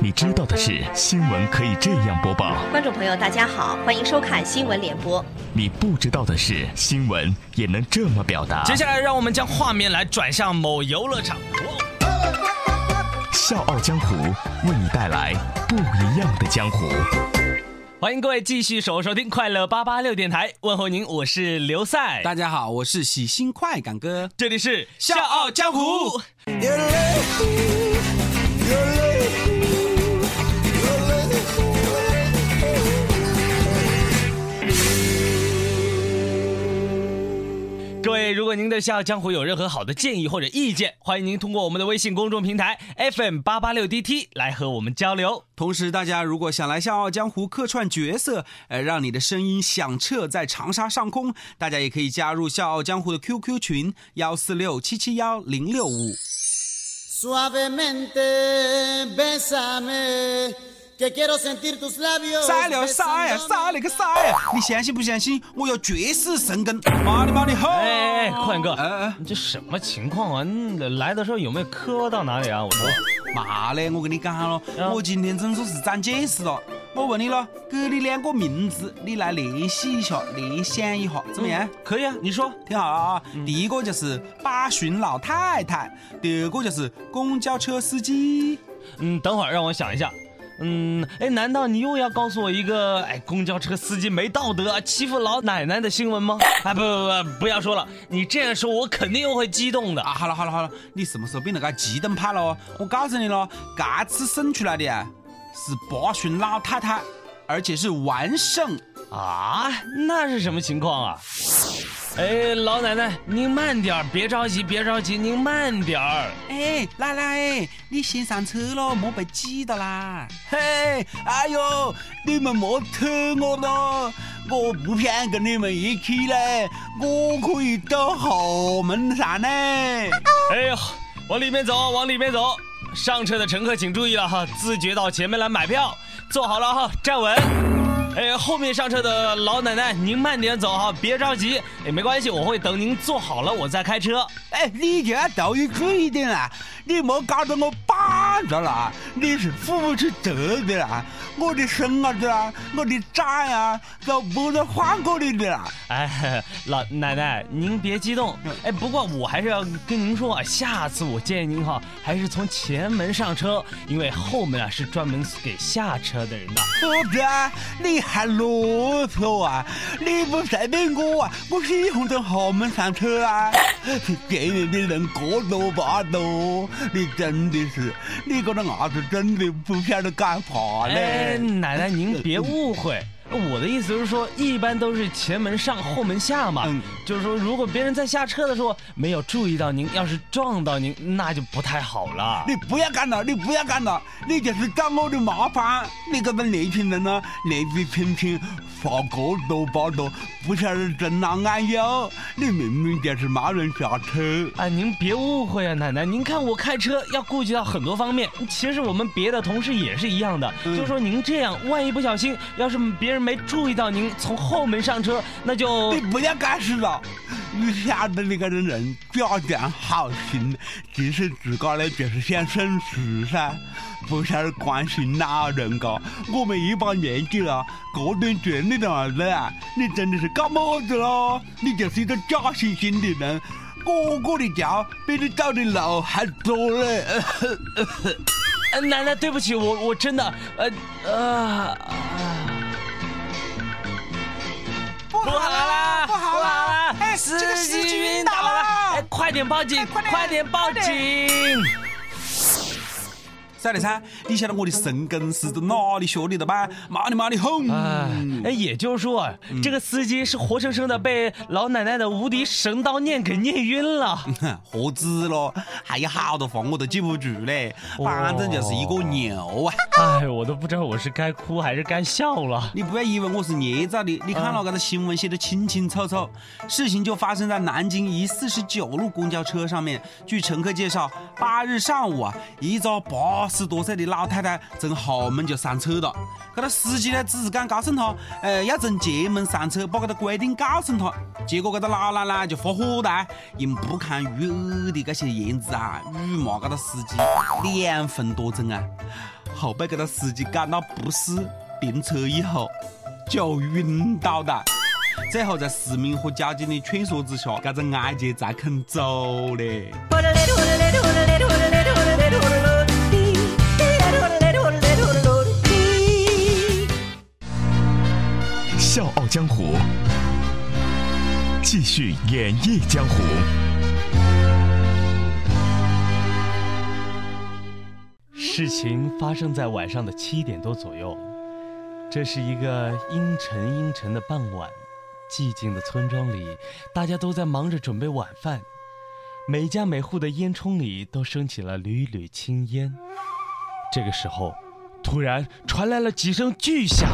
你知道的是，新闻可以这样播报。观众朋友，大家好，欢迎收看新闻联播。你不知道的是，新闻也能这么表达。接下来，让我们将画面来转向某游乐场。笑傲江湖为你带来不一样的江湖。欢迎各位继续守收听快乐八八六电台，问候您，我是刘赛。大家好，我是喜新快感哥，这里是笑傲江湖。各位，如果您对《笑傲江湖》有任何好的建议或者意见，欢迎您通过我们的微信公众平台 FM 八八六 DT 来和我们交流。同时，大家如果想来《笑傲江湖》客串角色，呃，让你的声音响彻在长沙上空，大家也可以加入《笑傲江湖》的 QQ 群幺四六七七幺零六五。晒了晒呀晒了个晒呀！你相信不相信？我有绝世神功！妈的妈的吼！哎，宽哥，哎哎，你这什么情况啊？你来的时候有没有磕到哪里啊？我说，妈的，我跟你讲了，我今天真说是长见识了。我问你了，给你两个名字，你来联系一下，联想一下，怎么样？可以啊，你说，听好了啊。第一个就是八旬老太太，第二个就是公交车司机。嗯，等会儿让我想一下。嗯，哎，难道你又要告诉我一个哎，公交车司机没道德欺负老奶奶的新闻吗？啊，不不不，不要说了，你这样说，我肯定又会激动的啊！好了好了好了，你什么时候变得个激动派了？我告诉你了，这次生出来的是八旬老太太，而且是完胜啊！那是什么情况啊？哎，老奶奶，您慢点儿，别着急，别着急，您慢点儿。哎，奶奶，你先上车咯，莫被挤到啦。嘿，哎呦，你们莫推我咯，我不想跟你们一起嘞，我可以到后门上呢。哎呦，往里面走，往里面走。上车的乘客请注意了哈，自觉到前面来买票，坐好了哈，站稳。哎，后面上车的老奶奶，您慢点走哈，别着急。哎，没关系，我会等您坐好了，我再开车。哎，你就要注意注意点啊，你莫搞得我巴着了，你是负不起责的啦。我的孙儿子啊，我的崽啊，都不能放过你的啦。哎，老奶奶，您别激动。哎，不过我还是要跟您说啊，下次我建议您哈，还是从前门上车，因为后门啊是专门给下车的人的。不子啊，你。还啰嗦啊！你不随便我啊，我喜欢从后门上车啊！前面的人过多把多，你真的是，你这个伢子真的不晓得干啥嘞！奶奶，您别误会。我的意思是说，一般都是前门上后门下嘛。嗯，就是说，如果别人在下车的时候没有注意到您，要是撞到您，那就不太好了。你不要干了，你不要干了，你就是找我的麻烦。你这个年轻人呢，年纪轻轻，话过多把多，不晓得尊老爱幼。你明明就是骂人下车。哎，您别误会啊，奶奶，您看我开车要顾及到很多方面。其实我们别的同事也是一样的，就说您这样，万一不小心，要是别人。没注意到您从后门上车，那就你不要干事了。你晓得你个人表讲好心，其实自个呢就是想省事噻，不晓得关心老人家。我们一把年纪了，这点权利都没得啊！你真的是干么子咯？你就是一个假惺惺的人。我我的家比你走的路还多嘞。奶奶，对不起，我我真的，呃呃。不好了，不好了！哎，司机晕倒了！哎，快点报警，快点报警！晓得噻，你晓得我的神功是在哪里学的的吧？妈的妈的轰！哎，也就是说，这个司机是活生生的被老奶奶的无敌神刀念给念晕了。何止咯，还有好多话我都记不住嘞，反正就是一个牛啊！哎，我都不知道我是该哭还是该笑了。你不要以为我是捏造的，你看了这个新闻写的清清楚楚。事情就发生在南京一四十九路公交车上面。据乘客介绍，八日上午啊，一早八。十多岁的老太太从后门就上车了，这个司机呢只是讲告诉她，呃，要从前门上车，把这个规定告诉她。结果这个老奶奶就发火了，用不堪入耳的这些言辞啊，辱骂这个司机两分多钟啊！后被这个司机赶到不适停车以后就晕倒了。最后在市民和交警的劝说之下，这个案件才肯走嘞。笑傲江湖，继续演绎江湖。事情发生在晚上的七点多左右，这是一个阴沉阴沉的傍晚，寂静的村庄里，大家都在忙着准备晚饭，每家每户的烟囱里都升起了缕缕青烟。这个时候，突然传来了几声巨响，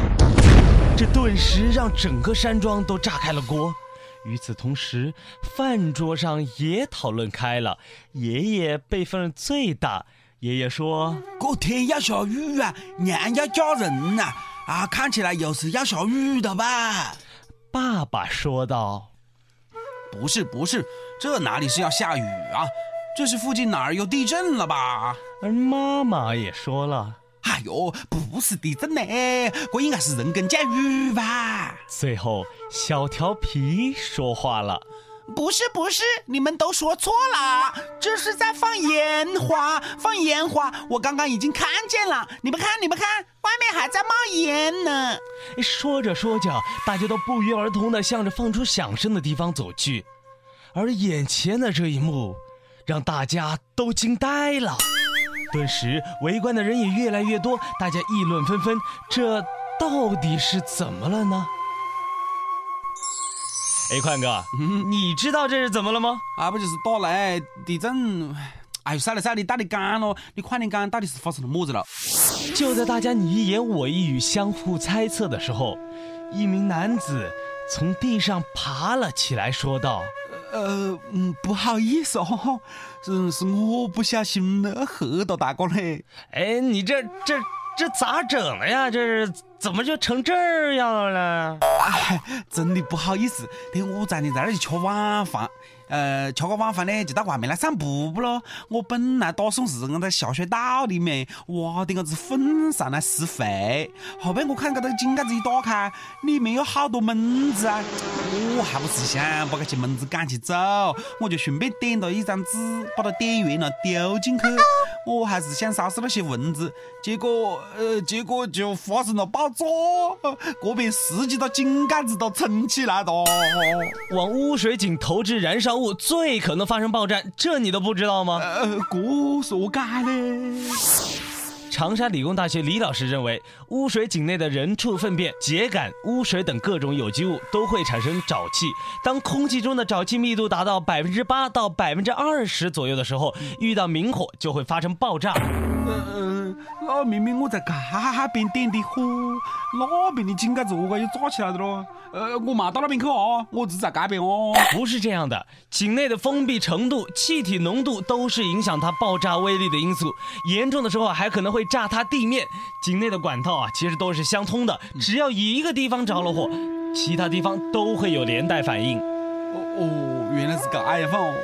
这顿时让整个山庄都炸开了锅。与此同时，饭桌上也讨论开了，爷爷辈分最大。爷爷说：“过天要下雨啊，娘要嫁人呐！啊，看起来又是要下雨的吧？”爸爸说道：“不是，不是，这哪里是要下雨啊？这是附近哪儿有地震了吧？”而妈妈也说了：“哎呦，不是地震呢，这应该是人工降雨吧？”最后，小调皮说话了。不是不是，你们都说错了，这是在放烟花，放烟花，我刚刚已经看见了，你们看，你们看，外面还在冒烟呢。说着说着，大家都不约而同的向着放出响声的地方走去，而眼前的这一幕，让大家都惊呆了。顿时，围观的人也越来越多，大家议论纷纷，这到底是怎么了呢？哎，宽哥，你知道这是怎么了吗？啊，不就是打雷、地震？哎，算了算了，你到底讲咯，你快点干，到底是发生了么子了？就在大家你一言我一语、相互猜测的时候，一名男子从地上爬了起来，说道：“呃，嗯，不好意思哦，是是我不小心了，喝到大哥嘞。哎，你这这这咋整了呀？这是。”怎么就成这样了呢？哎，真的不好意思，等我昨天在那里吃晚饭，呃，吃个晚饭呢，就到外面来散步不咯。我本来打算是我在下水道里面挖点个子粪上来施肥，后边我看这个井盖子一打开，里面有好多蚊子啊！我还不是想把这些蚊子赶起走，我就顺便点了一张纸，把它点圆了丢进去。我还是想杀死那些蚊子，结果呃，结果就发生了爆炸，这边十几道井盖子都撑起来了。往污水井投掷燃烧物最可能发生爆炸，这你都不知道吗？呃，这说干嘞。长沙理工大学李老师认为，污水井内的人畜粪便、秸秆、污水等各种有机物都会产生沼气。当空气中的沼气密度达到百分之八到百分之二十左右的时候，遇到明火就会发生爆炸。呃，那明明我在这边点的火，那边的井盖子何个又炸起来的咯？呃，我没到那边去啊，我只是在这边哦。不是这样的，井内的封闭程度、气体浓度都是影响它爆炸威力的因素。严重的时候还可能会炸塌地面。井内的管道啊，其实都是相通的，只要一个地方着了火，其他地方都会有连带反应。哦哦，原来是这样哦。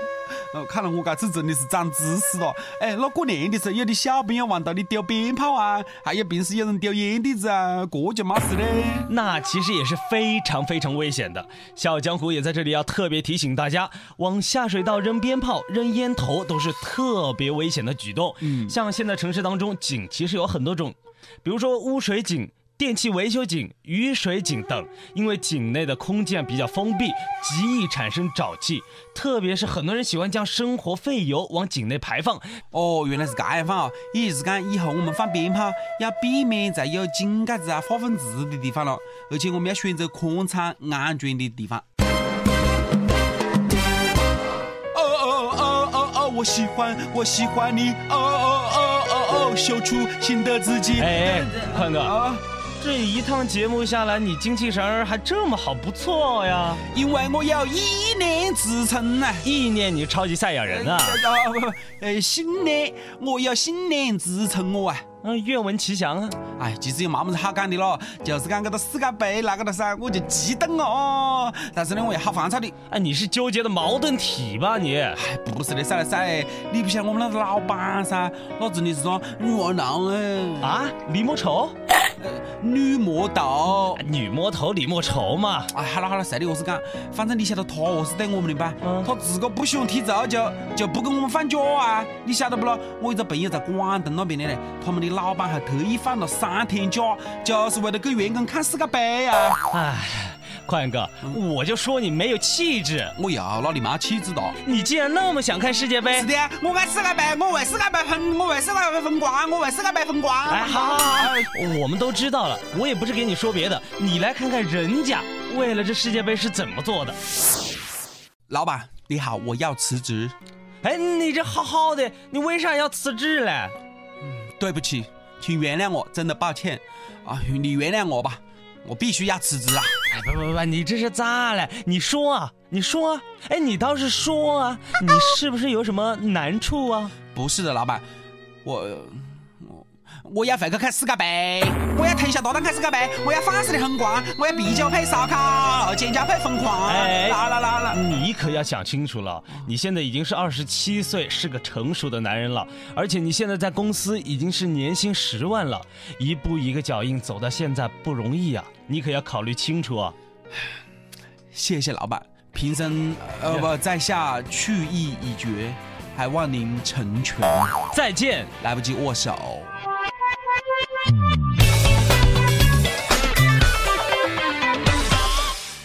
哦，看来我这次真的是长知识了。哎，那过年的时候，有的小朋友往到里丢鞭炮啊，还有平时有人丢烟蒂子啊，这就没事嘞。那其实也是非常非常危险的。小江湖也在这里要特别提醒大家，往下水道扔鞭炮、扔烟头都是特别危险的举动。嗯，像现在城市当中井其实有很多种，比如说污水井。电器维修井、雨水井等，因为井内的空间比较封闭，极易产生沼气。特别是很多人喜欢将生活废油往井内排放。哦，原来是这样放哦，意思是讲，以后我们放鞭炮要避免在有井盖子啊、化粪池的地方了，而且我们要选择宽敞、安全的地方。哦哦哦哦哦，我喜欢，我喜欢你。哦哦哦哦哦，秀出新的自己。哎，宽哥啊。这一趟节目下来，你精气神儿还这么好，不错呀！因为我有意念支撑啊！意念，你超级赛亚人啊！不不，呃，信念，我有信念支撑我啊！嗯，愿闻其详啊。哎，其实又没么子好讲的咯，就是讲这个世界杯那个的噻，我就激动哦。但是呢，我也好烦躁的。哎，你是纠结的矛盾体吧你？哎，不是的，噻噻，你不晓得我们那个老板噻，那真的是说女儿郎哎。啊，李莫愁，女魔头。女魔头李莫愁嘛。哎，好了好了，谁的我是讲，反正你晓得他何是对我们的吧？嗯他自个不喜欢踢足球，就不跟我们放假啊！你晓得不咯？我一个朋友在广东那边的嘞，他们的老板还特意放了三天假，就是为了给员工看世界杯呀！哎，宽哥，我就说你没有气质。我要那你妈气质的。你既然那么想看世界杯是，的，我爱世界杯，我为世界杯分，我为世界杯分光，我为世界杯分光。哎，好好好，我们都知道了。我也不是给你说别的，你来看看人家为了这世界杯是怎么做的。老板你好，我要辞职。哎，你这好好的，你为啥要辞职嘞？对不起，请原谅我，真的抱歉啊！你原谅我吧，我必须要辞职啊！哎，不不不，你这是咋了？你说啊，你说啊，哎，你倒是说啊，你是不是有什么难处啊？不是的，老板，我我我要回去看世界杯，我要腾下大蛋看世界杯，我要法式的横光，我要啤酒配烧烤，尖椒配疯狂，哎啦啦啦啦！你可要想清楚了，你现在已经是二十七岁，是个成熟的男人了，而且你现在在公司已经是年薪十万了，一步一个脚印走到现在不容易啊，你可要考虑清楚啊。谢谢老板，平生呃不在下去意已决，还望您成全。再见。来不及握手。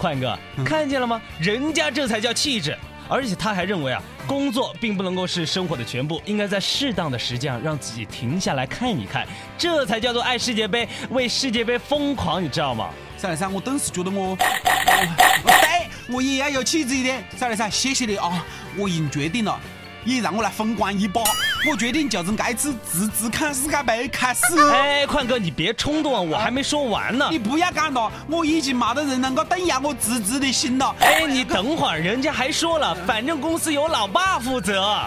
宽哥，看见了吗？人家这才叫气质。而且他还认为啊，工作并不能够是生活的全部，应该在适当的时间上让自己停下来看一看，这才叫做爱世界杯，为世界杯疯狂，你知道吗？啥来啥，我顿时觉得我，我对我也要有气质一点。啥来啥，谢谢你啊！我已经决定了，也让我来风光一把。我决定就从这次辞职看世界杯开始。哎，宽哥，你别冲动啊，我还没说完呢你。不要讲了，我已经没得人能够动摇我辞职的心了。哎，你等会儿，人家还说了，反正公司由老爸负责。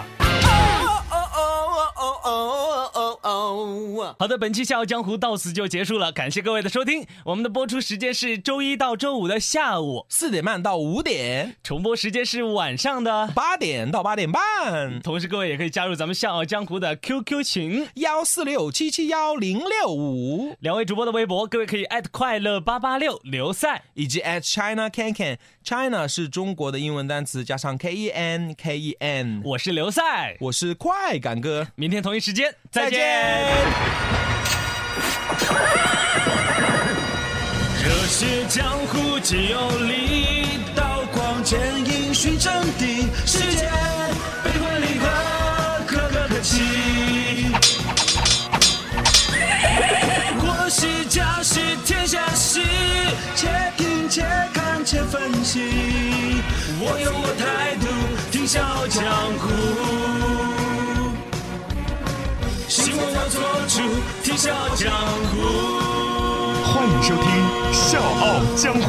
好的，本期《笑傲江湖》到此就结束了，感谢各位的收听。我们的播出时间是周一到周五的下午，四点半到五点，重播时间是晚上的。八点到八点半，同时，各位也可以加入咱们《笑傲江湖》的 QQ 群，幺四六七七幺零六五，两位主播的微博，各位可以艾特快乐八八六刘赛。以及 at China Can Can。China 是中国的英文单词，加上 K E N K E N。我是刘赛，我是快感哥，明天同一时间再再见。热血江湖皆有力，刀光剑影寻真谛，世间笑傲江湖。希望我做主，听笑傲江湖。欢迎收听《笑傲江湖》。